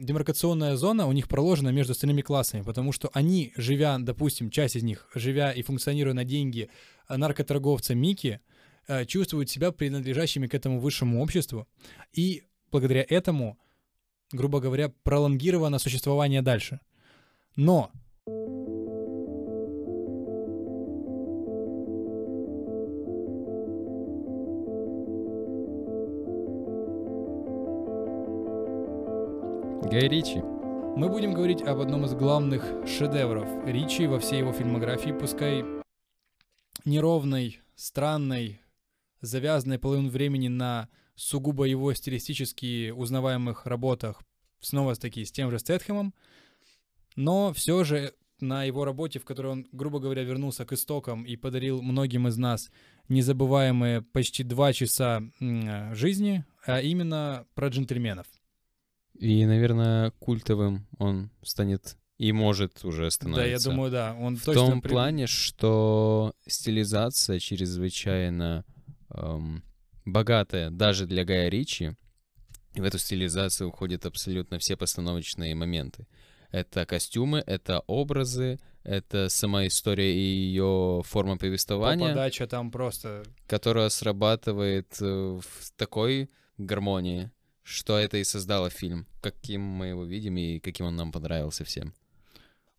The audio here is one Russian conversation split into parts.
демаркационная зона у них проложена между остальными классами, потому что они, живя, допустим, часть из них, живя и функционируя на деньги наркоторговца Мики, э, чувствуют себя принадлежащими к этому высшему обществу, и благодаря этому, грубо говоря, пролонгировано существование дальше. Но Гай Ричи. Мы будем говорить об одном из главных шедевров Ричи во всей его фильмографии, пускай неровной, странной, завязанной половину времени на сугубо его стилистически узнаваемых работах, снова-таки с тем же Стэтхэмом, но все же на его работе, в которой он, грубо говоря, вернулся к истокам и подарил многим из нас незабываемые почти два часа жизни, а именно про джентльменов — и, наверное, культовым он станет и может уже становиться. Да, я думаю, да. Он в том при... плане, что стилизация чрезвычайно эм, богатая даже для Гая Ричи. В эту стилизацию уходят абсолютно все постановочные моменты. Это костюмы, это образы, это сама история и ее форма повествования. Подача там просто... Которая срабатывает э, в такой гармонии, что это и создало фильм, каким мы его видим и каким он нам понравился всем.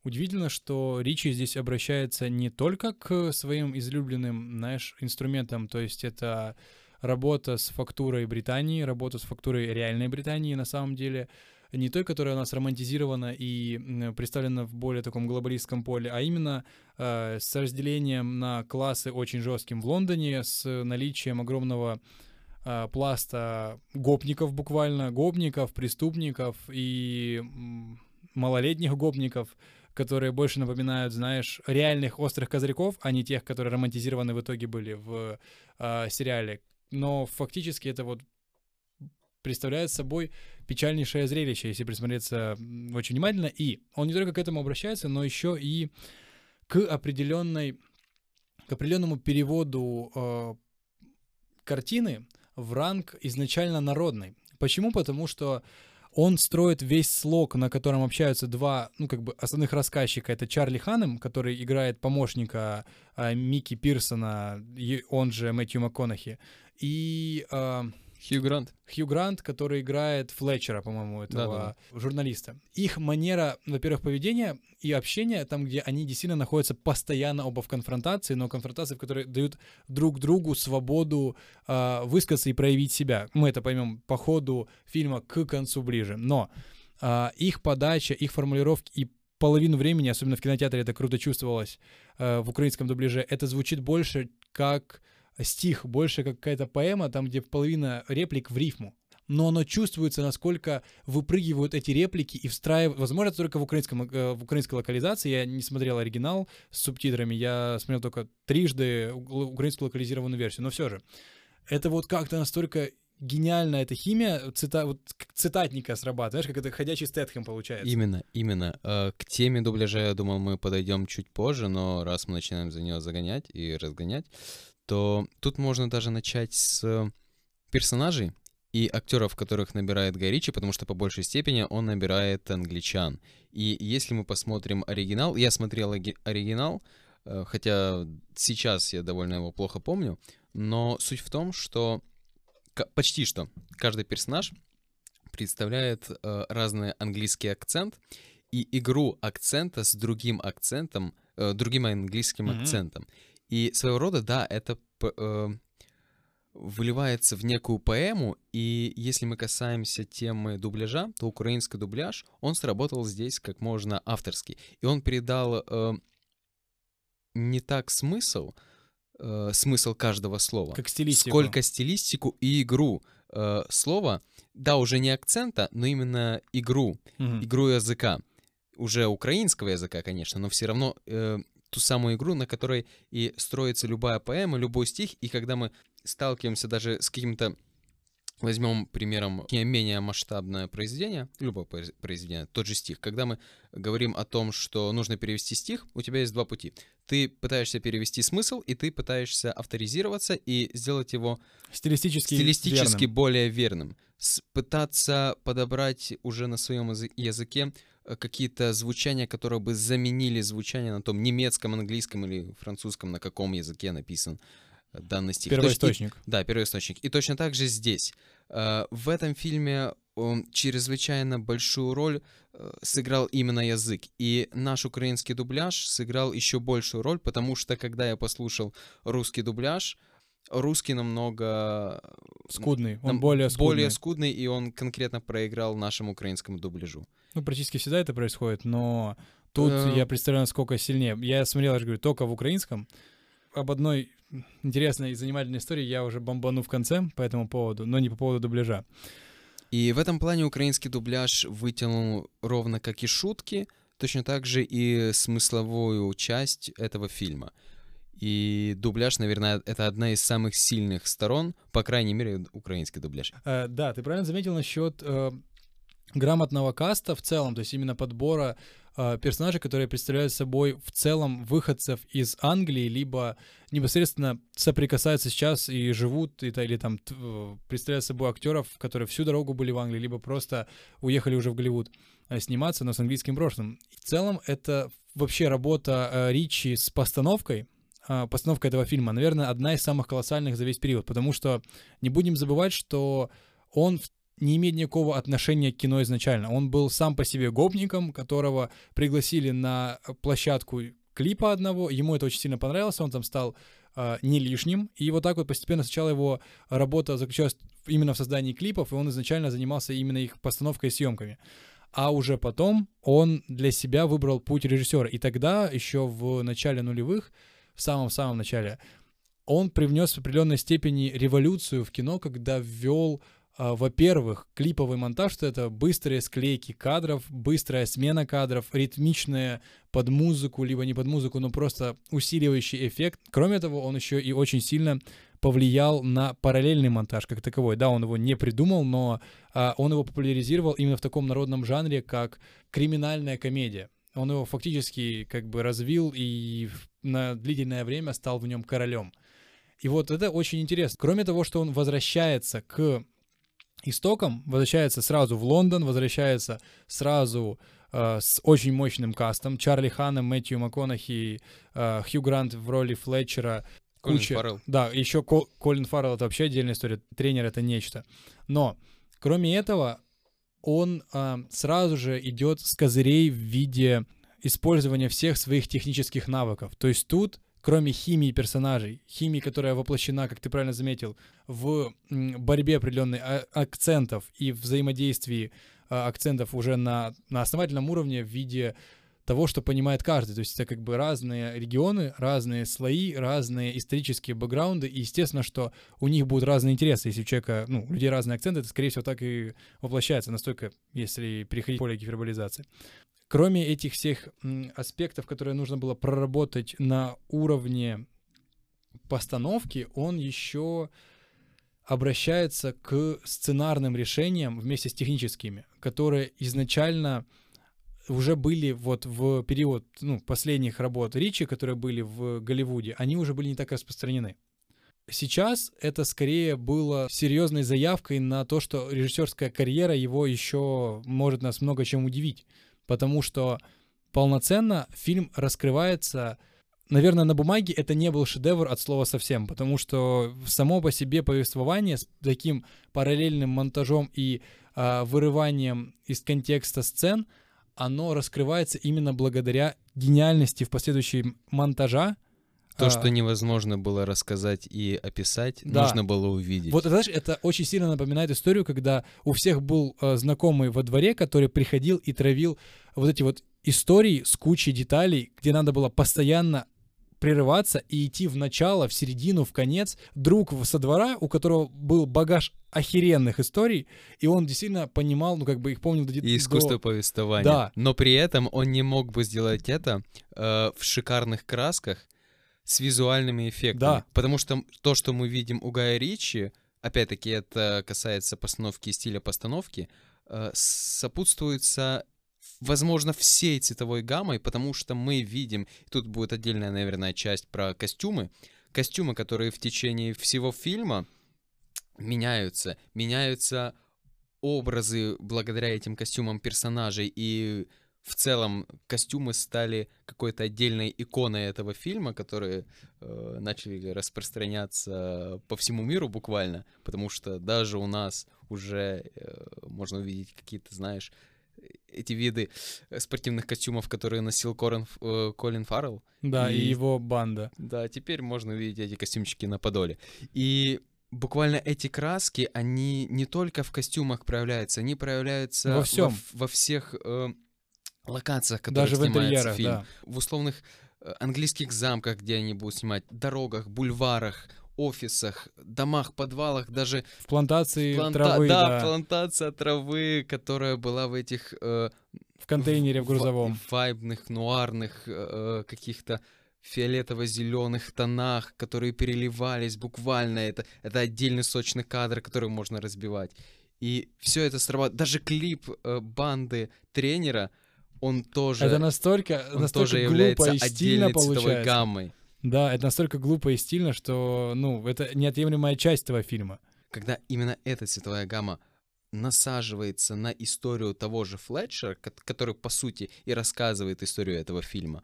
Удивительно, что Ричи здесь обращается не только к своим излюбленным, знаешь, инструментам, то есть это работа с фактурой Британии, работа с фактурой реальной Британии на самом деле, не той, которая у нас романтизирована и представлена в более таком глобалистском поле, а именно э, с разделением на классы очень жестким в Лондоне, с наличием огромного э, пласта гопников буквально, гопников, преступников и малолетних гопников, которые больше напоминают, знаешь, реальных острых козырьков, а не тех, которые романтизированы в итоге были в э, сериале. Но фактически это вот представляет собой печальнейшее зрелище, если присмотреться очень внимательно. И он не только к этому обращается, но еще и к определенной, к определенному переводу э, картины в ранг изначально народный. Почему? Потому что он строит весь слог, на котором общаются два, ну, как бы, основных рассказчика. Это Чарли Ханем, который играет помощника э, Микки Пирсона, он же Мэтью МакКонахи, и... Э, Хью Грант. Хью Грант, который играет Флетчера, по-моему, этого да, да. журналиста. Их манера, во-первых, поведения и общения, там, где они действительно находятся постоянно оба в конфронтации, но конфронтации, в которой дают друг другу свободу э, высказаться и проявить себя. Мы это поймем по ходу фильма к концу ближе. Но э, их подача, их формулировки и половину времени, особенно в кинотеатре это круто чувствовалось э, в украинском дубляже, это звучит больше как стих, больше как какая-то поэма, там, где половина реплик в рифму. Но оно чувствуется, насколько выпрыгивают эти реплики и встраивают... Возможно, только в, украинском, э, в украинской локализации. Я не смотрел оригинал с субтитрами, я смотрел только трижды украинскую локализированную версию. Но все же, это вот как-то настолько гениальна эта химия, цита, вот цитатника срабатывает, знаешь, как это ходячий стетхем получается. Именно, именно. Э, к теме дубляжа, я думал, мы подойдем чуть позже, но раз мы начинаем за нее загонять и разгонять, то тут можно даже начать с персонажей и актеров, которых набирает Гай Ричи, потому что по большей степени он набирает англичан. И если мы посмотрим оригинал, я смотрел оригинал, э, хотя сейчас я довольно его плохо помню, но суть в том, что почти что каждый персонаж представляет э, разный английский акцент и игру акцента с другим акцентом, э, другим английским mm-hmm. акцентом. И своего рода, да, это э, выливается в некую поэму, и если мы касаемся темы дубляжа, то украинский дубляж, он сработал здесь как можно авторский. И он передал э, не так смысл, э, смысл каждого слова, как стилистику. сколько стилистику и игру э, слова, да, уже не акцента, но именно игру, угу. игру языка. Уже украинского языка, конечно, но все равно э, ту самую игру, на которой и строится любая поэма, любой стих, и когда мы сталкиваемся даже с каким-то Возьмем примером менее масштабное произведение, любое произведение, тот же стих. Когда мы говорим о том, что нужно перевести стих, у тебя есть два пути. ты пытаешься перевести смысл, и ты пытаешься авторизироваться и сделать его Стилистически, стилистически верным. более верным. Пытаться подобрать уже на своем язы- языке какие-то звучания, которые бы заменили звучание на том немецком, английском или французском, на каком языке написан э, данный стих. То есть и- Первоисточник. да, первоисточник. И точно так же здесь. Э, В этом фильме чрезвычайно большую роль э, сыграл именно язык. И наш украинский дубляж сыграл еще большую роль, потому что когда я послушал русский дубляж, русский намного Скудный. Он нам- более скудный. более скудный, и он конкретно проиграл нашему украинскому дубляжу. Ну, практически всегда это происходит, но тут Э. я представляю, насколько сильнее. Я смотрел, я же говорю, только в украинском. Об одной интересной и занимательной истории я уже бомбану в конце по этому поводу, но не по поводу дубляжа. И в этом плане украинский дубляж вытянул ровно как и шутки, точно так же и смысловую часть этого фильма. И дубляж, наверное, это одна из самых сильных сторон, по крайней мере, украинский дубляж. Э, да, ты правильно заметил насчет э, грамотного каста в целом, то есть именно подбора э, персонажей, которые представляют собой в целом выходцев из Англии, либо непосредственно соприкасаются сейчас и живут, и, или там э, представляют собой актеров, которые всю дорогу были в Англии, либо просто уехали уже в Голливуд э, сниматься, но с английским прошлым. В целом это вообще работа э, Ричи с постановкой, постановка этого фильма, наверное, одна из самых колоссальных за весь период, потому что не будем забывать, что он не имеет никакого отношения к кино изначально. Он был сам по себе гопником, которого пригласили на площадку клипа одного, ему это очень сильно понравилось, он там стал а, не лишним, и вот так вот постепенно сначала его работа заключалась именно в создании клипов, и он изначально занимался именно их постановкой и съемками. А уже потом он для себя выбрал путь режиссера. И тогда, еще в начале нулевых, в самом-самом начале, он привнес в определенной степени революцию в кино, когда ввел, а, во-первых, клиповый монтаж, что это быстрые склейки кадров, быстрая смена кадров, ритмичная под музыку, либо не под музыку, но просто усиливающий эффект. Кроме того, он еще и очень сильно повлиял на параллельный монтаж как таковой. Да, он его не придумал, но а, он его популяризировал именно в таком народном жанре, как криминальная комедия. Он его фактически как бы развил и на длительное время стал в нем королем. И вот это очень интересно. Кроме того, что он возвращается к истокам, возвращается сразу в Лондон, возвращается сразу э, с очень мощным кастом. Чарли Ханна, Мэтью МакКонахи, э, Хью Грант в роли Флетчера. Колин Куча- Фаррелл. Да, еще Кол- Колин Фаррелл — это вообще отдельная история. Тренер — это нечто. Но, кроме этого, он а, сразу же идет с козырей в виде использования всех своих технических навыков. То есть тут, кроме химии персонажей, химии, которая воплощена, как ты правильно заметил, в борьбе определенной а- акцентов и взаимодействии а, акцентов уже на, на основательном уровне в виде того, что понимает каждый. То есть это как бы разные регионы, разные слои, разные исторические бэкграунды, и естественно, что у них будут разные интересы. Если у человека, ну, у людей разные акценты, это, скорее всего, так и воплощается, настолько, если переходить поле гиперболизации. Кроме этих всех аспектов, которые нужно было проработать на уровне постановки, он еще обращается к сценарным решениям вместе с техническими, которые изначально уже были вот в период ну, последних работ Ричи, которые были в Голливуде, они уже были не так распространены. Сейчас это скорее было серьезной заявкой на то, что режиссерская карьера его еще может нас много чем удивить, потому что полноценно фильм раскрывается Наверное, на бумаге это не был шедевр от слова совсем, потому что само по себе повествование с таким параллельным монтажом и а, вырыванием из контекста сцен, оно раскрывается именно благодаря гениальности в последующем монтажа. То, А, что невозможно было рассказать и описать, Да. нужно было увидеть. Вот, знаешь, это очень сильно напоминает историю, когда у всех был э, знакомый во дворе, который приходил и травил вот эти вот истории с кучей деталей, где надо было постоянно прерываться и идти в начало, в середину, в конец. Друг со двора, у которого был багаж охеренных историй, и он действительно понимал, ну, как бы их помнил до... и искусство до- повествования. Да. Но при этом он не мог бы сделать это э, в шикарных красках с визуальными эффектами. Да. Потому что то, что мы видим у Гая Ричи, опять-таки это касается постановки и стиля постановки, э, сопутствуется возможно, всей цветовой гаммой, потому что мы видим, тут будет отдельная, наверное, часть про костюмы, костюмы, которые в течение всего фильма меняются, меняются образы благодаря этим костюмам персонажей, и в целом костюмы стали какой-то отдельной иконой этого фильма, которые э, начали распространяться по всему миру буквально, потому что даже у нас уже э, можно увидеть какие-то, знаешь, эти виды спортивных костюмов, которые носил Корин, э, Колин Фаррелл. Да, и... и его банда. Да, теперь можно увидеть эти костюмчики на подоле. И буквально эти краски, они не только в костюмах проявляются, они проявляются во, всем. во, во всех э, локациях, которые Даже снимается в интерьерах, фильм. Да. В условных э, английских замках, где они будут снимать, дорогах, бульварах, офисах, домах, подвалах, даже... В плантации планта... травы, да, да. плантация травы, которая была в этих... Э, в контейнере в грузовом. В вайбных, нуарных э, каких-то фиолетово-зеленых тонах, которые переливались буквально. Это, это отдельный сочный кадр, который можно разбивать. И все это срабатывает. Даже клип э, банды тренера, он тоже... Это настолько, он настолько тоже глупо является и стильно отдельной цветовой получается. гаммой. Да, это настолько глупо и стильно, что, ну, это неотъемлемая часть этого фильма. Когда именно эта цветовая гамма насаживается на историю того же Флетчера, ко- который, по сути, и рассказывает историю этого фильма,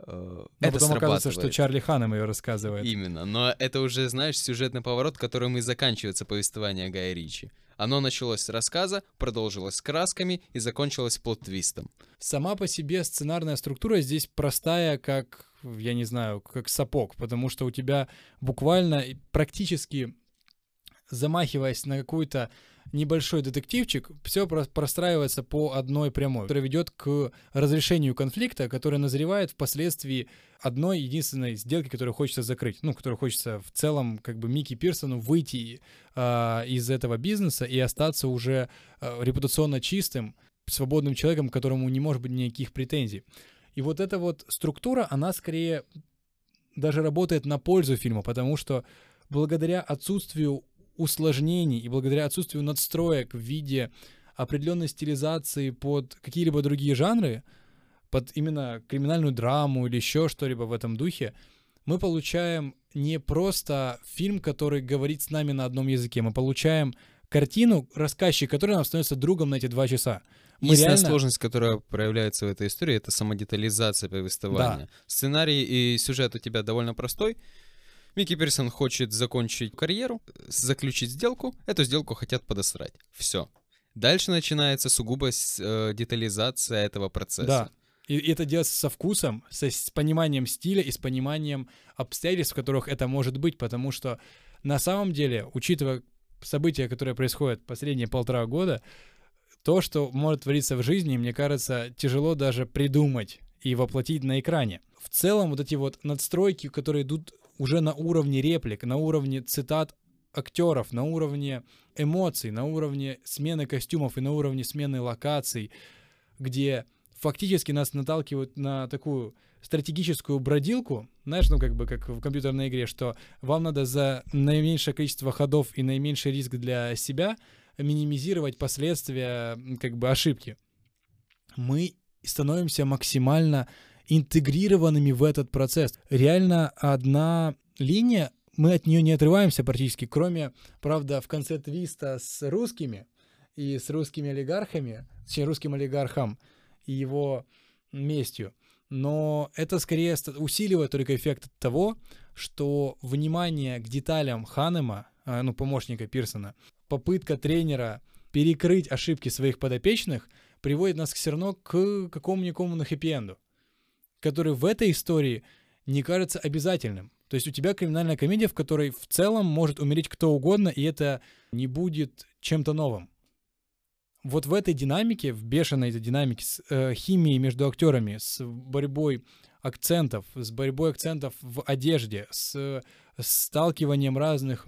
э, Но это потом оказывается, что. Чарли Ханнем ее рассказывает. Именно. Но это уже, знаешь, сюжетный поворот, которым и заканчивается повествование Гая Ричи. Оно началось с рассказа, продолжилось с красками и закончилось плот-твистом. Сама по себе сценарная структура здесь простая, как, я не знаю, как сапог, потому что у тебя буквально практически замахиваясь на какую-то небольшой детективчик, все простраивается по одной прямой, которая ведет к разрешению конфликта, который назревает впоследствии одной единственной сделки, которую хочется закрыть, ну, которую хочется в целом, как бы Микки Пирсону выйти э, из этого бизнеса и остаться уже э, репутационно чистым, свободным человеком, которому не может быть никаких претензий. И вот эта вот структура, она скорее даже работает на пользу фильма, потому что благодаря отсутствию усложнений и благодаря отсутствию надстроек в виде определенной стилизации под какие-либо другие жанры, под именно криминальную драму или еще что-либо в этом духе, мы получаем не просто фильм, который говорит с нами на одном языке, мы получаем картину, рассказчик, который нам становится другом на эти два часа. Мы Единственная реально- сложность, которая проявляется в этой истории, это самодетализация повествования. Сценарий и сюжет у тебя довольно простой. Микки Персон хочет закончить карьеру, заключить сделку. Эту сделку хотят подосрать. Все. Дальше начинается сугубо с- э, детализация этого процесса. Да. И, и это делается со вкусом, со, с пониманием стиля и с пониманием обстоятельств, в которых это может быть, потому что на самом деле, учитывая события, которые происходят последние полтора года, то, что может твориться в жизни, мне кажется, тяжело даже придумать и воплотить на экране. В целом, вот эти вот надстройки, которые идут уже на уровне реплик, на уровне цитат актеров, на уровне эмоций, на уровне смены костюмов и на уровне смены локаций, где фактически нас наталкивают на такую стратегическую бродилку, знаешь, ну как бы как в компьютерной игре, что вам надо за наименьшее количество ходов и наименьший риск для себя минимизировать последствия как бы ошибки. Мы становимся максимально интегрированными в этот процесс. Реально одна линия, мы от нее не отрываемся практически, кроме, правда, в конце твиста с русскими и с русскими олигархами, точнее, русским олигархом и его местью. Но это скорее усиливает только эффект того, что внимание к деталям Ханема, а, ну, помощника Пирсона, попытка тренера перекрыть ошибки своих подопечных приводит нас все равно к какому-никому хэппи-энду, который в этой истории не кажется обязательным. То есть у тебя криминальная комедия, в которой в целом может умереть кто угодно, и это не будет чем-то новым. Вот в этой динамике, в бешеной этой динамике с э, химией между актерами, с борьбой акцентов, с борьбой акцентов в одежде, с, э, сталкиванием разных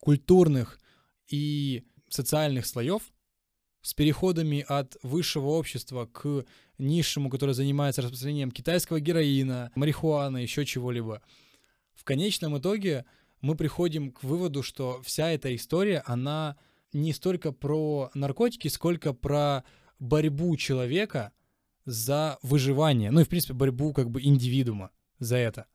культурных и социальных слоев, с переходами от высшего общества к низшему, которое занимается распространением китайского героина, марихуаны, еще чего-либо. В конечном итоге мы приходим к выводу, что вся эта история, она не столько про наркотики, сколько про борьбу человека за выживание. Ну и, в принципе, борьбу как бы индивидуума за это.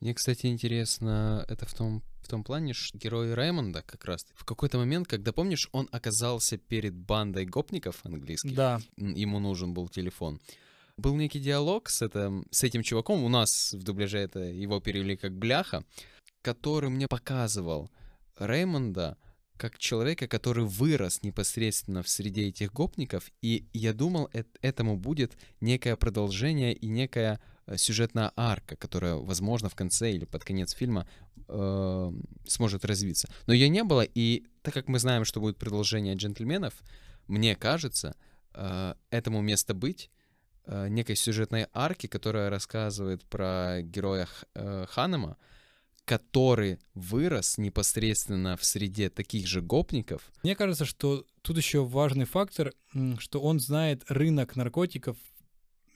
Мне, кстати, интересно это в том, в том плане, что герой Раймонда как раз в какой-то момент, когда, помнишь, он оказался перед бандой гопников английских, Да. ему нужен был телефон. Был некий диалог с этим, с этим чуваком, у нас в дубляже это его перевели как бляха, который мне показывал Реймонда как человека, который вырос непосредственно в среде этих гопников, и я думал, эт- этому будет некое продолжение и некая сюжетная арка, которая, возможно, в конце или под конец фильма э, сможет развиться. Но ее не было, и так как мы знаем, что будет продолжение «Джентльменов», мне кажется, э, этому место быть э, некой сюжетной арки, которая рассказывает про героя э, Ханема, который вырос непосредственно в среде таких же гопников. Мне кажется, что тут еще важный фактор, что он знает рынок наркотиков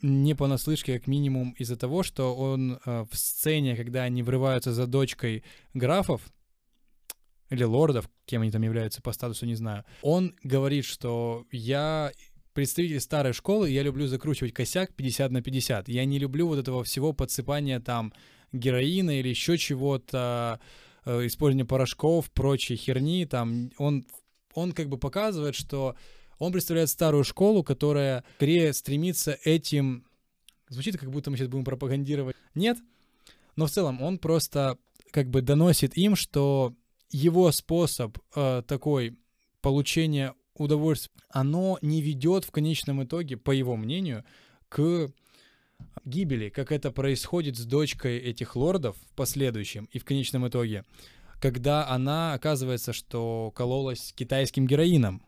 не понаслышке, как минимум, из-за того, что он э, в сцене, когда они врываются за дочкой графов, или лордов, кем они там являются по статусу, не знаю, он говорит, что я представитель старой школы, я люблю закручивать косяк 50 на 50. Я не люблю вот этого всего подсыпания там героина или еще чего-то, э, использования порошков, прочей херни. Там он, он как бы показывает, что он представляет старую школу, которая скорее стремится этим... Звучит, как будто мы сейчас будем пропагандировать. Нет, но в целом он просто как бы доносит им, что его способ э, такой получения удовольствия, оно не ведет в конечном итоге, по его мнению, к гибели, как это происходит с дочкой этих лордов в последующем и в конечном итоге, когда она оказывается, что кололась китайским героином,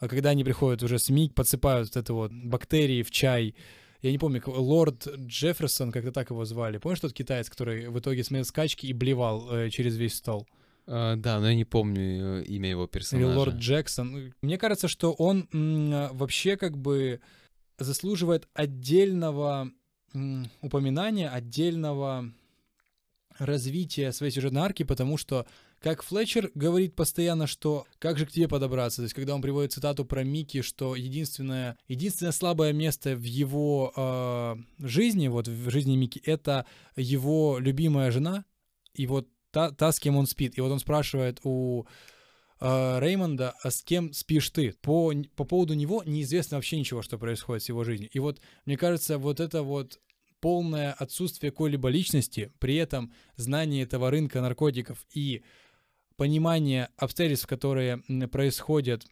а когда они приходят уже СМИ, подсыпают вот это вот бактерии в чай, я не помню, лорд Джефферсон, как-то так его звали. Помнишь тот китаец, который в итоге смотрел скачки и блевал э, через весь стол? Э, да, но я не помню э, имя его Или персонажа. лорд Джексон. Мне кажется, что он м, а, вообще как бы заслуживает отдельного м, упоминания, отдельного развития своей сюжетной арки, потому что, как Флетчер говорит постоянно, что как же к тебе подобраться, то есть когда он приводит цитату про Микки, что единственное, единственное слабое место в его э, жизни, вот в жизни Микки, это его любимая жена, и вот та, та, с кем он спит. И вот он спрашивает у э, Реймонда, а с кем спишь ты? По, по поводу него неизвестно вообще ничего, что происходит с его жизнью. И вот, мне кажется, вот это вот полное отсутствие какой-либо личности, при этом знание этого рынка наркотиков и понимание обстоятельств, которые происходят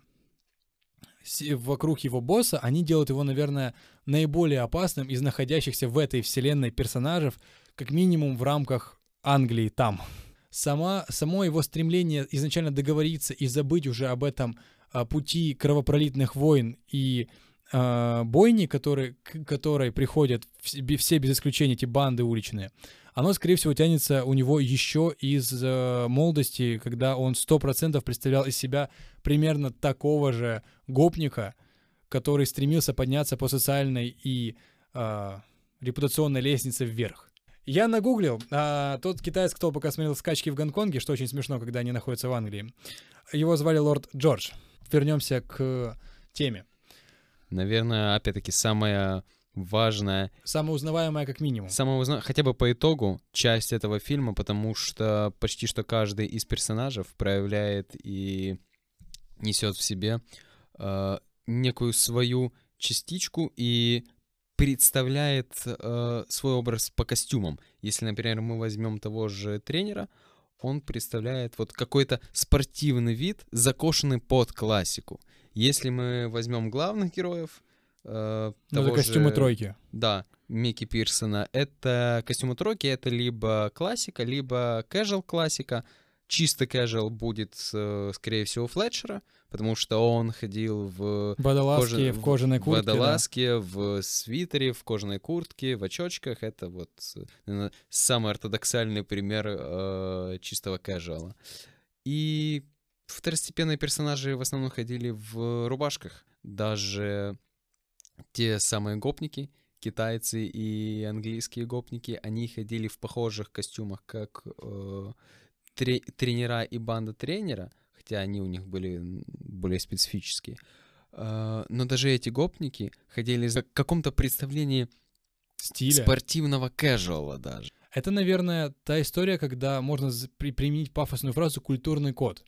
вокруг его босса, они делают его, наверное, наиболее опасным из находящихся в этой вселенной персонажей, как минимум в рамках Англии там. Сама, само его стремление изначально договориться и забыть уже об этом а, пути кровопролитных войн и а, бойни, которые, к которой приходят все без исключения эти банды уличные, оно, скорее всего, тянется у него еще из э, молодости, когда он 100% представлял из себя примерно такого же гопника, который стремился подняться по социальной и а, репутационной лестнице вверх. Я нагуглил, а, тот китаец, кто пока смотрел скачки в Гонконге, что очень смешно, когда они находятся в Англии. Его звали Лорд Джордж. Вернемся к теме. Наверное, опять-таки, самая важная, Самое узнаваемое как минимум. самая узна- хотя бы по итогу часть этого фильма, потому что почти что каждый из персонажей проявляет и несет в себе э, некую свою частичку и представляет э, свой образ по костюмам. Если, например, мы возьмем того же тренера, он представляет вот какой-то спортивный вид, закошенный под классику. Если мы возьмем главных героев, э, Ну, это костюмы же- тройки. да, Микки Пирсона. Это костюмы тройки, это либо классика, либо casual классика. Чисто casual будет, э, скорее всего, Флетчера, потому что он ходил в Водолазки кожа- в кожаной в куртке. да. водолазке, в свитере, в кожаной куртке, в очочках. Это вот э, самый ортодоксальный пример э, чистого casual. И второстепенные персонажи в основном ходили в рубашках. Даже те самые гопники, китайцы и английские гопники, они ходили в похожих костюмах, как э, тре- тренера и банда тренера, хотя они у них были более специфические. э, но даже эти гопники ходили за каком-то представлении Стиля. спортивного casual даже. Это, наверное, та история, когда можно при- применить пафосную фразу «культурный код».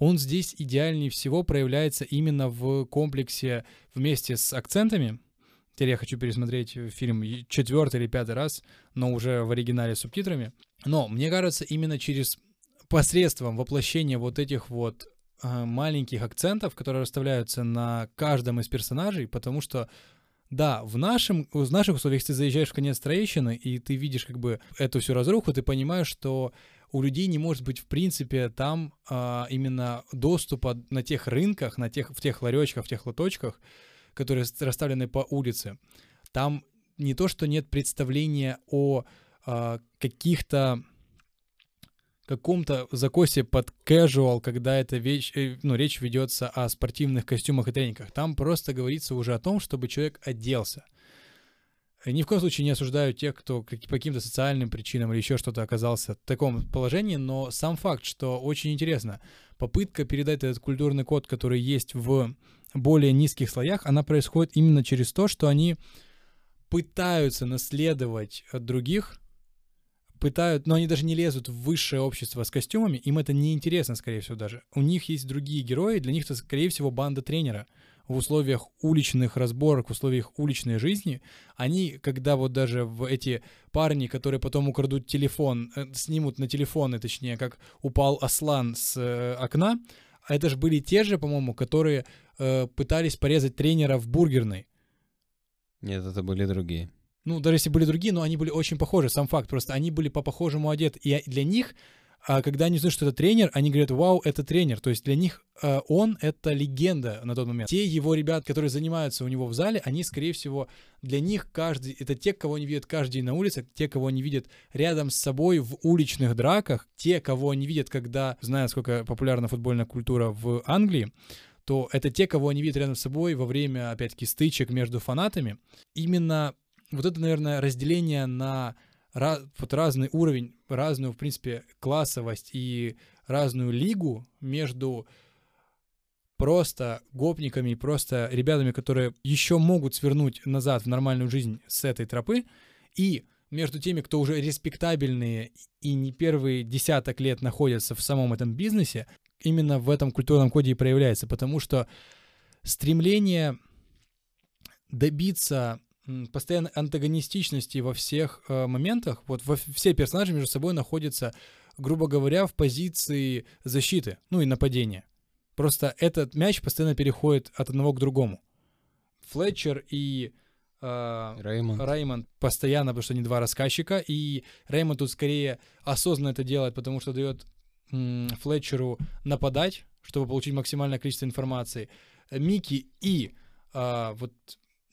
Он здесь идеальнее всего проявляется именно в комплексе вместе с акцентами. Теперь я хочу пересмотреть э, фильм четвертый или пятый раз, но уже в оригинале с субтитрами. Но мне кажется, именно через посредством воплощения вот этих вот э, маленьких акцентов, которые расставляются на каждом из персонажей, потому что да, в нашем, в наших условиях ты заезжаешь в конец Троещины, и ты видишь как бы эту всю разруху, ты понимаешь, что у людей не может быть в принципе там а, именно доступа на тех рынках, на тех, в тех ларечках, в тех лоточках, которые расставлены по улице. Там не то, что нет представления о а, каких-то каком-то закосе под casual, когда эта вещь, э, ну, речь ведется о спортивных костюмах и тренингах. Там просто говорится уже о том, чтобы человек оделся. Э, Ни в коем случае не осуждаю тех, кто по каким-то социальным причинам или еще что-то оказался в таком положении, но сам факт, что очень интересно, попытка передать этот культурный код, который есть в более низких слоях, она происходит именно через то, что они пытаются наследовать от других, пытают, но они даже не лезут в высшее общество с костюмами, им это не интересно, скорее всего, даже. У них есть другие герои, для них это, скорее всего, банда тренера. В условиях уличных разборок, в условиях уличной жизни, они, когда вот даже в эти парни, которые потом украдут телефон, э, снимут на телефоны, точнее, как упал Аслан с э, окна, это же были те же, по-моему, которые э, пытались порезать тренера в бургерной. Нет, это были другие. Ну, даже если были другие, но они были очень похожи, сам факт. Просто они были по-похожему одеты. И для них, а, когда они узнают, что это тренер, они говорят, вау, это тренер. То есть для них а, он — это легенда на тот момент. Те его ребят, которые занимаются у него в зале, они, скорее всего, для них каждый... Это те, кого они видят каждый день на улице, те, кого они видят рядом с собой в уличных драках, те, кого они видят, когда... Зная, сколько популярна футбольная культура в Англии, то это те, кого они видят рядом с собой во время, опять-таки, стычек между фанатами. Именно вот это, наверное, разделение на ра- вот разный уровень, разную, в принципе, классовость и разную лигу между просто гопниками, просто ребятами, которые еще могут свернуть назад в нормальную жизнь с этой тропы, и между теми, кто уже респектабельные и не первые десяток лет находятся в самом этом бизнесе, именно в этом культурном коде и проявляется, потому что стремление добиться постоянной антагонистичности во всех э, моментах, вот во, все персонажи между собой находятся, грубо говоря, в позиции защиты, ну и нападения. Просто этот мяч постоянно переходит от одного к другому. Флетчер и э, Реймонд. Реймонд постоянно, потому что они два рассказчика, и Реймонд тут скорее осознанно это делает, потому что дает м, Флетчеру нападать, чтобы получить максимальное количество информации. Микки и а, вот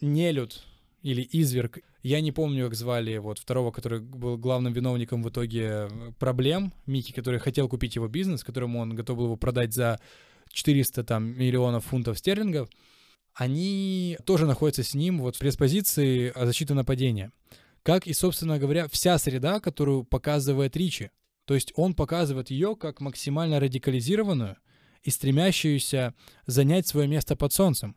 Нелюд или Изверг, я не помню, как звали вот второго, который был главным виновником в итоге э, проблем, Микки, который хотел купить его бизнес, которому он готов был его продать за 400 там миллионов фунтов стерлингов, они тоже находятся с ним вот в пресс-позиции защиты нападения. Как и, собственно говоря, вся среда, которую показывает Ричи. То есть он показывает ее как максимально радикализированную и стремящуюся занять свое место под солнцем.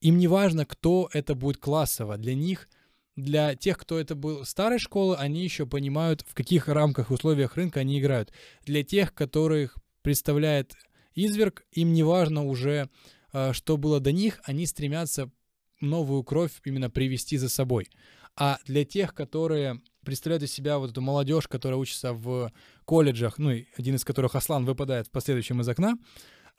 Им не важно, кто это будет классово. Для них, для тех, кто это был старой школы, они еще понимают, в каких рамках условиях рынка они играют. Для тех, которых представляет изверг, им не важно уже, э, что было до них, они стремятся новую кровь именно привести за собой. А для тех, которые представляют из себя вот эту молодежь, которая учится в колледжах, ну, один из которых Аслан выпадает в последующем из окна,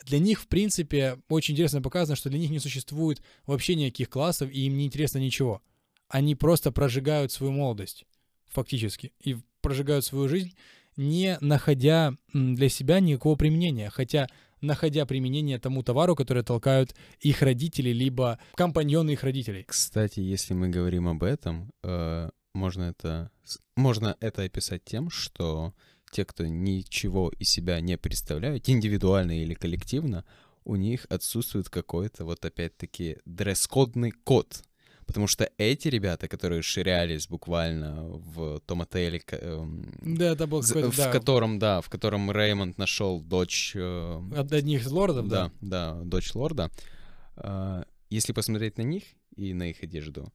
для них, в принципе, очень интересно показано, что для них не существует вообще никаких классов, и им не интересно ничего. Они просто прожигают свою молодость, фактически, и прожигают свою жизнь, не находя для себя никакого применения, хотя находя применение тому товару, который толкают их родители, либо компаньоны их родителей. Кстати, если мы говорим об этом, э, можно это можно это описать тем, что те, кто ничего из себя не представляют, индивидуально или коллективно, у них отсутствует какой-то вот опять-таки дресс-кодный код. Потому что эти ребята, которые ширялись буквально в том отеле, эм, Да, это был в да, котором, да, в котором Реймонд нашел дочь э, от одних из лордов, да. да, да, дочь лорда. а, если посмотреть на них и на их одежду,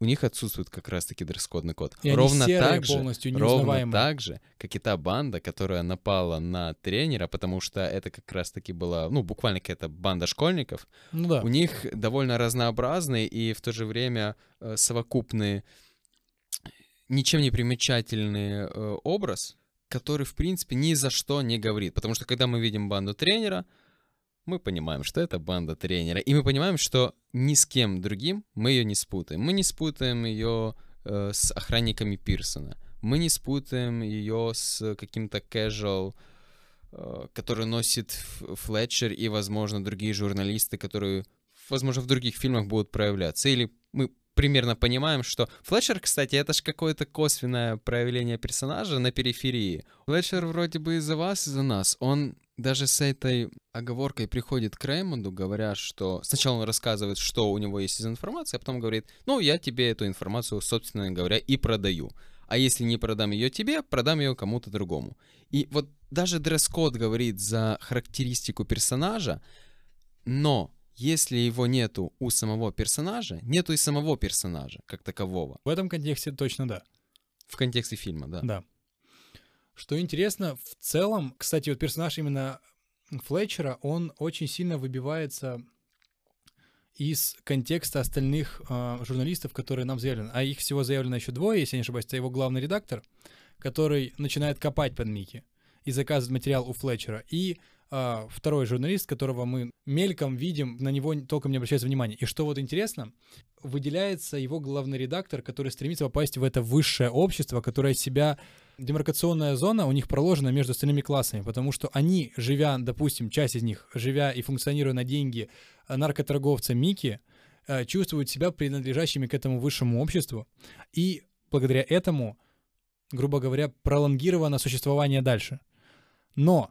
у них отсутствует как раз-таки дресс-кодный код. И ровно серые так же, ровно так же, как и та банда, которая напала на тренера, потому что это как раз-таки была, ну, буквально какая-то банда школьников. Ну да. У них довольно разнообразный и в то же время э, совокупный, ничем не примечательный э, образ, который, в принципе, ни за что не говорит. Потому что когда мы видим банду тренера, мы понимаем, что это банда тренера. И мы понимаем, что ни с кем другим мы ее не спутаем. Мы не спутаем ее э, с охранниками Пирсона. Мы не спутаем ее с каким-то casual, э, который носит Флетчер и, возможно, другие журналисты, которые, возможно, в других фильмах будут проявляться. Или мы примерно понимаем, что Флетчер, кстати, это же какое-то косвенное проявление персонажа на периферии. Флетчер вроде бы из-за вас, из-за нас. Он даже с этой оговоркой приходит к Реймонду, говоря, что сначала он рассказывает, что у него есть из информации, а потом говорит, ну, я тебе эту информацию, собственно говоря, и продаю. А если не продам ее тебе, продам ее кому-то другому. И вот даже дресс-код говорит за характеристику персонажа, но если его нету у самого персонажа, нету и самого персонажа как такового. В этом контексте точно да. В контексте фильма, да. Да. Что интересно, в целом, кстати, вот персонаж именно Флетчера, он очень сильно выбивается из контекста остальных э, журналистов, которые нам заявлены. А их всего заявлено еще двое, если я не ошибаюсь. Это его главный редактор, который начинает копать под Микки и заказывает материал у Флетчера. И э, второй журналист, которого мы мельком видим, на него толком не обращается внимания. И что вот интересно, выделяется его главный редактор, который стремится попасть в это высшее общество, которое себя демаркационная зона у них проложена между остальными классами, потому что они, живя, допустим, часть из них, живя и функционируя на деньги э, наркоторговца Мики, э, чувствуют себя принадлежащими к этому высшему обществу, и благодаря этому, грубо говоря, пролонгировано существование дальше. Но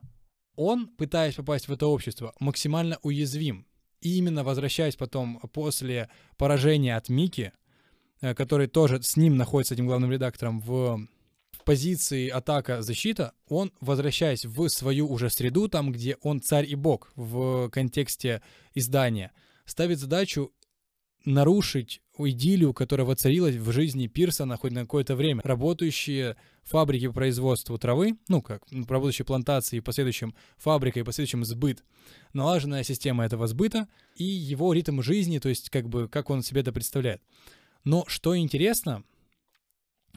он, пытаясь попасть в это общество, максимально уязвим. И именно возвращаясь потом после поражения от Мики, э, который тоже с ним находится, этим главным редактором, в позиции атака-защита, он, возвращаясь в свою уже среду, там, где он царь и бог в контексте издания, ставит задачу нарушить идиллию, которая воцарилась в жизни Пирсона хоть на какое-то время. Работающие фабрики по производству травы, ну как, работающие плантации и последующим фабрика и последующим сбыт, налаженная система этого сбыта и его ритм жизни, то есть как бы как он себе это представляет. Но что интересно,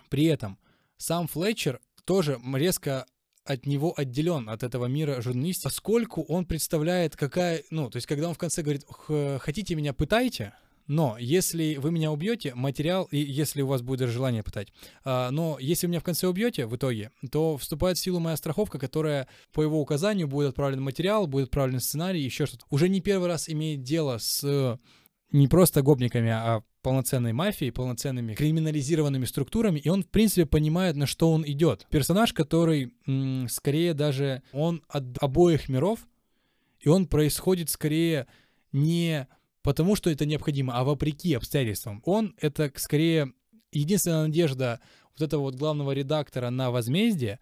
при этом сам Флетчер тоже резко от него отделен от этого мира журналистики, поскольку он представляет какая, ну, то есть когда он в конце говорит, «Х- хотите меня пытайте, но если вы меня убьете, материал, и если у вас будет даже желание пытать, а, но если вы меня в конце убьете в итоге, то вступает в силу моя страховка, которая по его указанию будет отправлен материал, будет отправлен сценарий, еще что-то. Уже не первый раз имеет дело с э, не просто гопниками, а полноценной мафией, полноценными криминализированными структурами, и он, в принципе, понимает, на что он идет. Персонаж, который м, скорее даже, он от обоих миров, и он происходит скорее не потому, что это необходимо, а вопреки обстоятельствам. Он — это скорее единственная надежда вот этого вот главного редактора на возмездие,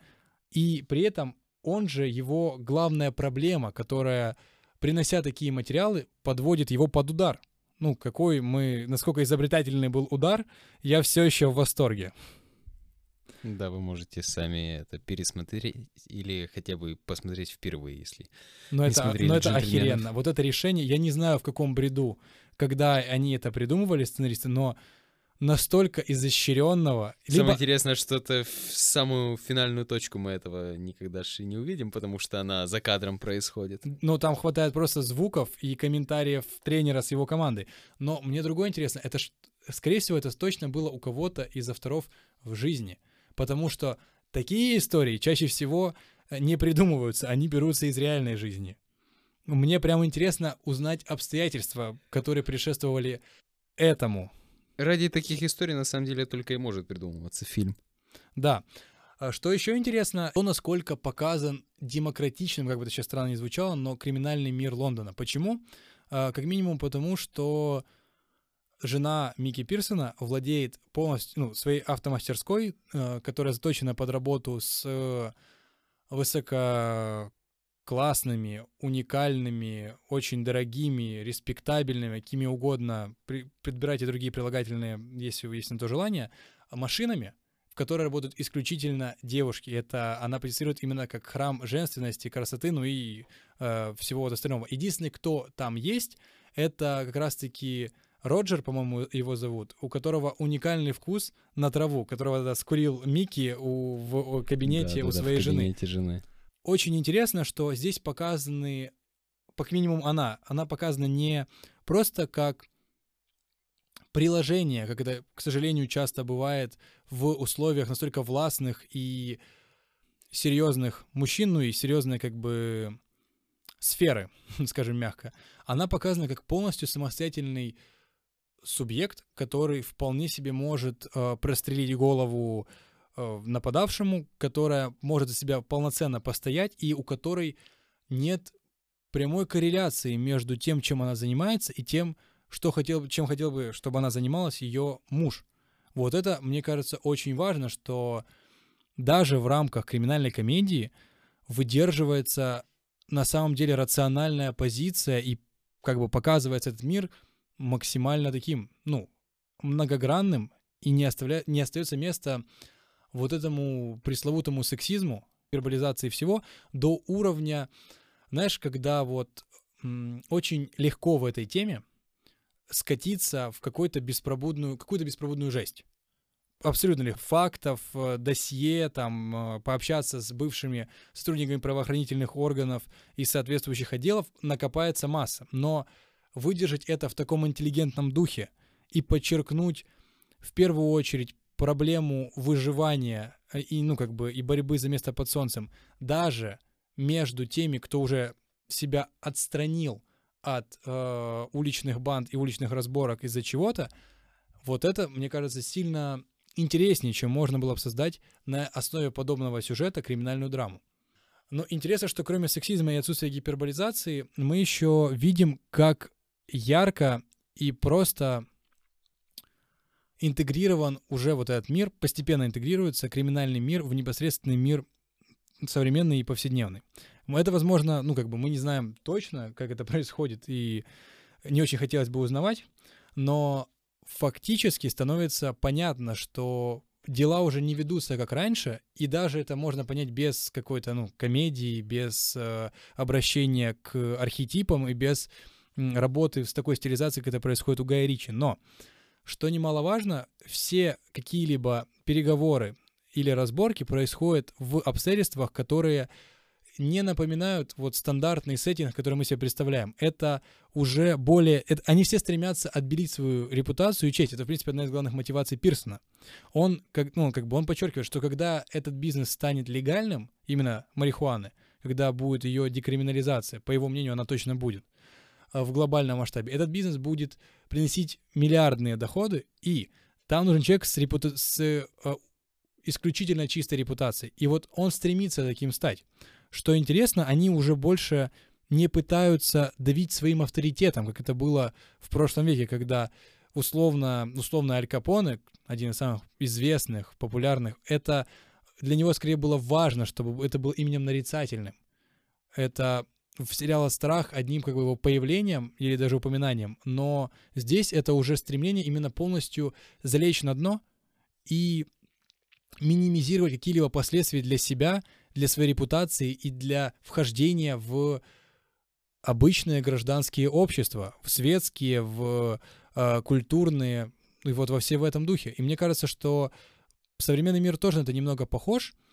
и при этом он же его главная проблема, которая, принося такие материалы, подводит его под удар. Ну, какой мы, насколько изобретательный был удар, я все еще в восторге. Да, вы можете сами это пересмотреть или хотя бы посмотреть впервые, если... Но Не это, смотрели но это охеренно. Вот это решение, я не знаю, в каком бреду, когда они это придумывали, сценаристы, но настолько изощренного, Самое либо интересное, что это в самую финальную точку мы этого никогда же не увидим, потому что она за кадром происходит. Ну, там хватает просто звуков и комментариев тренера с его командой. Но мне другое интересно, это ж, скорее всего, это точно было у кого-то из авторов в жизни. Потому что такие истории чаще всего э, не придумываются, они берутся из реальной жизни. Мне прямо интересно узнать обстоятельства, которые предшествовали этому. Ради таких историй, на самом деле, только и может придумываться фильм. Да. А Что еще интересно, то, насколько показан демократичным, как бы это сейчас странно не звучало, но криминальный мир Лондона. Почему? А, Как минимум потому, что жена Микки Пирсона владеет полностью ну, своей автомастерской, э, которая заточена под работу с высококлассными классными, уникальными, очень дорогими, респектабельными, какими угодно, при, подбирайте другие прилагательные, если есть на то желание, машинами, в которой работают исключительно девушки. Это она позиционирует именно как храм женственности, красоты, ну и э, всего вот остального. Единственный, кто там есть, это как раз-таки Роджер, по-моему, его зовут, у которого уникальный вкус на траву, которого да, скурил Микки у, в, в кабинете да, у да, своей да, в жены. жены. Очень интересно, что здесь показаны, как минимум она, она показана не просто как приложение, как это, к сожалению, часто бывает в условиях настолько властных и серьезных мужчин, ну и серьезной как бы сферы, скажем мягко, она показана как полностью самостоятельный субъект, который вполне себе может э, прострелить голову э, нападавшему, которая может за себя полноценно постоять и у которой нет прямой корреляции между тем, чем она занимается, и тем, что хотел, чем хотел бы, чтобы она занималась ее муж. Вот это, мне кажется, очень важно, что даже в рамках криминальной комедии выдерживается на самом деле рациональная позиция и как бы показывается этот мир – максимально таким, ну, многогранным, и не, оставляет, не остается места вот этому пресловутому сексизму, вербализации всего, до уровня, знаешь, когда вот очень легко в этой теме скатиться в какую-то беспробудную, какую-то беспробудную жесть. Абсолютно ли фактов, э, досье, там, э, пообщаться с бывшими сотрудниками правоохранительных органов и соответствующих отделов накопается масса. Но выдержать это в таком интеллигентном духе и подчеркнуть в первую очередь проблему выживания э, и, ну, как бы, и борьбы за место под солнцем, даже между теми, кто уже себя отстранил от э, уличных банд и уличных разборок из-за чего-то, вот это, мне кажется, сильно интереснее, чем можно было бы создать на основе подобного сюжета криминальную драму. Но интересно, что кроме сексизма и отсутствия гиперболизации, мы еще видим, как ярко и просто интегрирован уже вот этот мир, постепенно интегрируется криминальный мир в непосредственный мир современный и повседневный. Это, возможно, ну, как бы мы не знаем точно, как это происходит, и не очень хотелось бы узнавать, но фактически становится понятно, что дела уже не ведутся как раньше, и даже это можно понять без какой-то, ну, комедии, без э, обращения к архетипам и без работы с такой стилизацией, как это происходит у Гая Ричи. Но, что немаловажно, все какие-либо переговоры или разборки происходят в обстоятельствах, которые не напоминают вот стандартный сеттинг, который мы себе представляем. Это уже более... Это, они все стремятся отбелить свою репутацию и честь. Это, в принципе, одна из главных мотиваций Пирсона. Он, как, ну, как бы он подчеркивает, что когда этот бизнес станет легальным, именно марихуаны, когда будет ее декриминализация, по его мнению, она точно будет, в глобальном масштабе. Этот бизнес будет приносить миллиардные доходы, и там нужен человек с, репута... с э, исключительно чистой репутацией. И вот он стремится таким стать. Что интересно, они уже больше не пытаются давить своим авторитетом, как это было в прошлом веке, когда условно, условно Аль Капоне, один из самых известных, популярных, это для него скорее было важно, чтобы это был именем нарицательным. Это в сериала «Страх» одним как бы его появлением или даже упоминанием, но здесь это уже стремление именно полностью залечь на дно и минимизировать какие-либо последствия для себя, для своей репутации и для вхождения в обычные гражданские общества, в светские, в э, культурные, и вот во все в этом духе. И мне кажется, что современный мир тоже на это немного похож —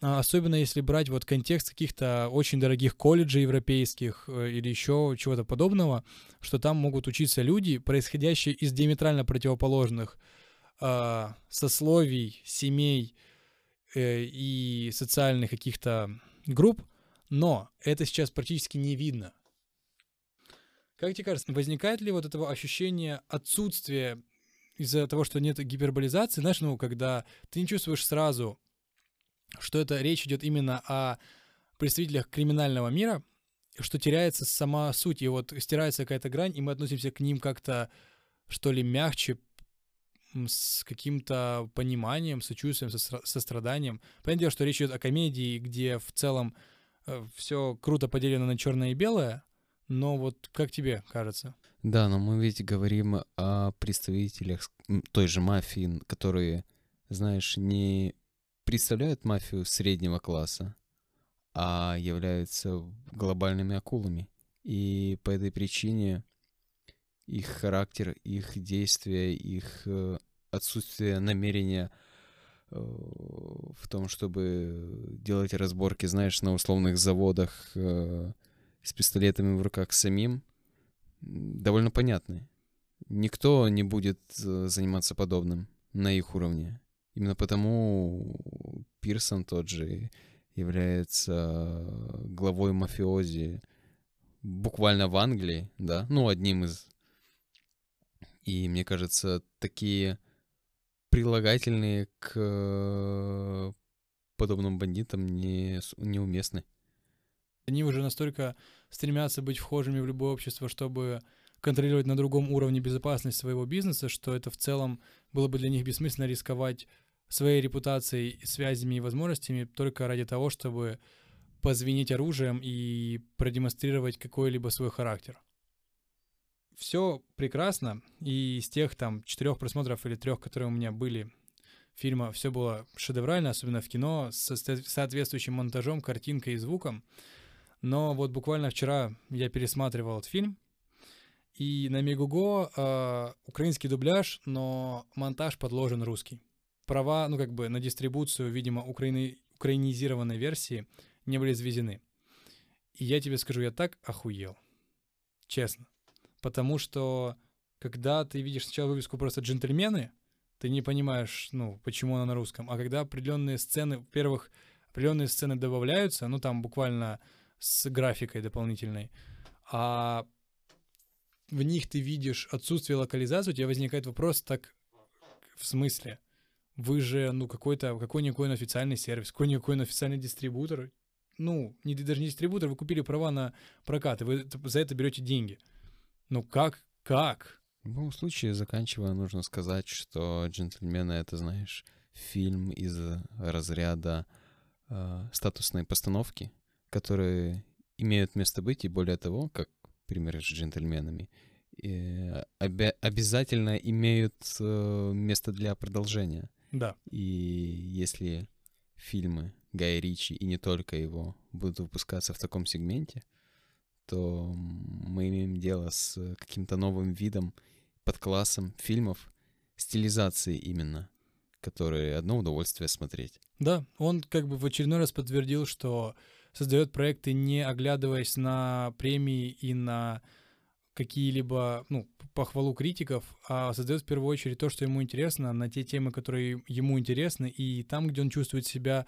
особенно если брать вот контекст каких-то очень дорогих колледжей европейских э, или еще чего-то подобного, что там могут учиться люди, происходящие из диаметрально противоположных э, сословий, семей э, и социальных каких-то групп, но это сейчас практически не видно. Как тебе кажется, возникает ли вот этого ощущение отсутствия из-за того, что нет гиперболизации, знаешь, ну, когда ты не чувствуешь сразу что это речь идет именно о представителях криминального мира, что теряется сама суть, и вот стирается какая-то грань, и мы относимся к ним как-то, что ли, мягче, с каким-то пониманием, сочувствием, состраданием. Понятное дело, что речь идет о комедии, где в целом все круто поделено на черное и белое, но вот как тебе кажется? Да, но мы ведь говорим о представителях той же мафии, которые, знаешь, не представляют мафию среднего класса, а являются глобальными акулами. И по этой причине их характер, их действия, их э, отсутствие намерения э, в том, чтобы делать разборки, знаешь, на условных заводах э, с пистолетами в руках самим, довольно понятны. Никто не будет заниматься подобным на их уровне. Именно потому Пирсон тот же является главой мафиози буквально в Англии, да, ну, одним из. И мне кажется, такие прилагательные к подобным бандитам не, неуместны. Они уже настолько стремятся быть вхожими в любое общество, чтобы контролировать на другом уровне безопасность своего бизнеса, что это в целом было бы для них бессмысленно рисковать своей репутацией, связями и возможностями только ради того, чтобы позвенить оружием и продемонстрировать какой-либо свой характер. Все прекрасно, и из тех там четырех просмотров или трех, которые у меня были фильма, все было шедеврально, особенно в кино, с соответствующим монтажом, картинкой и звуком. Но вот буквально вчера я пересматривал этот фильм, и на Мегуго э, украинский дубляж, но монтаж подложен русский права, ну, как бы, на дистрибуцию, видимо, украини... украинизированной версии не были завезены. И я тебе скажу, я так охуел. Честно. Потому что, когда ты видишь сначала вывеску просто «джентльмены», ты не понимаешь, ну, почему она на русском. А когда определенные сцены, во-первых, определенные сцены добавляются, ну, там буквально с графикой дополнительной, а в них ты видишь отсутствие локализации, у тебя возникает вопрос, так в смысле? Вы же, ну, какой-то, какой-никакой официальный сервис, какой-никакой официальный дистрибутор. Ну, не, даже не дистрибутор, вы купили права на прокат, и вы за это берете деньги. Ну, как, как? В любом случае, заканчивая, нужно сказать, что «Джентльмены» — это, знаешь, фильм из разряда э, статусной постановки, которые имеют место быть, и более того, как пример с «Джентльменами», обя- обязательно имеют э, место для продолжения. Да. И если фильмы Гая Ричи и не только его будут выпускаться в таком сегменте, то мы имеем дело с каким-то новым видом, подклассом фильмов, стилизации именно, которые одно удовольствие смотреть. Да, он как бы в очередной раз подтвердил, что создает проекты, не оглядываясь на премии и на какие-либо, ну, похвалу критиков, а создает в первую очередь то, что ему интересно, на те темы, которые ему интересны, и там, где он чувствует себя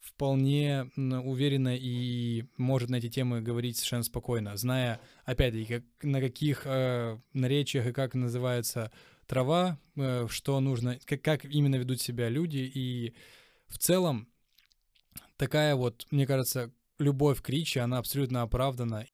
вполне уверенно и может на эти темы говорить совершенно спокойно, зная, опять-таки, как, на каких э, наречиях и как называется трава, э, что нужно, как, как именно ведут себя люди, и в целом такая вот, мне кажется, любовь к Ричи, она абсолютно оправдана.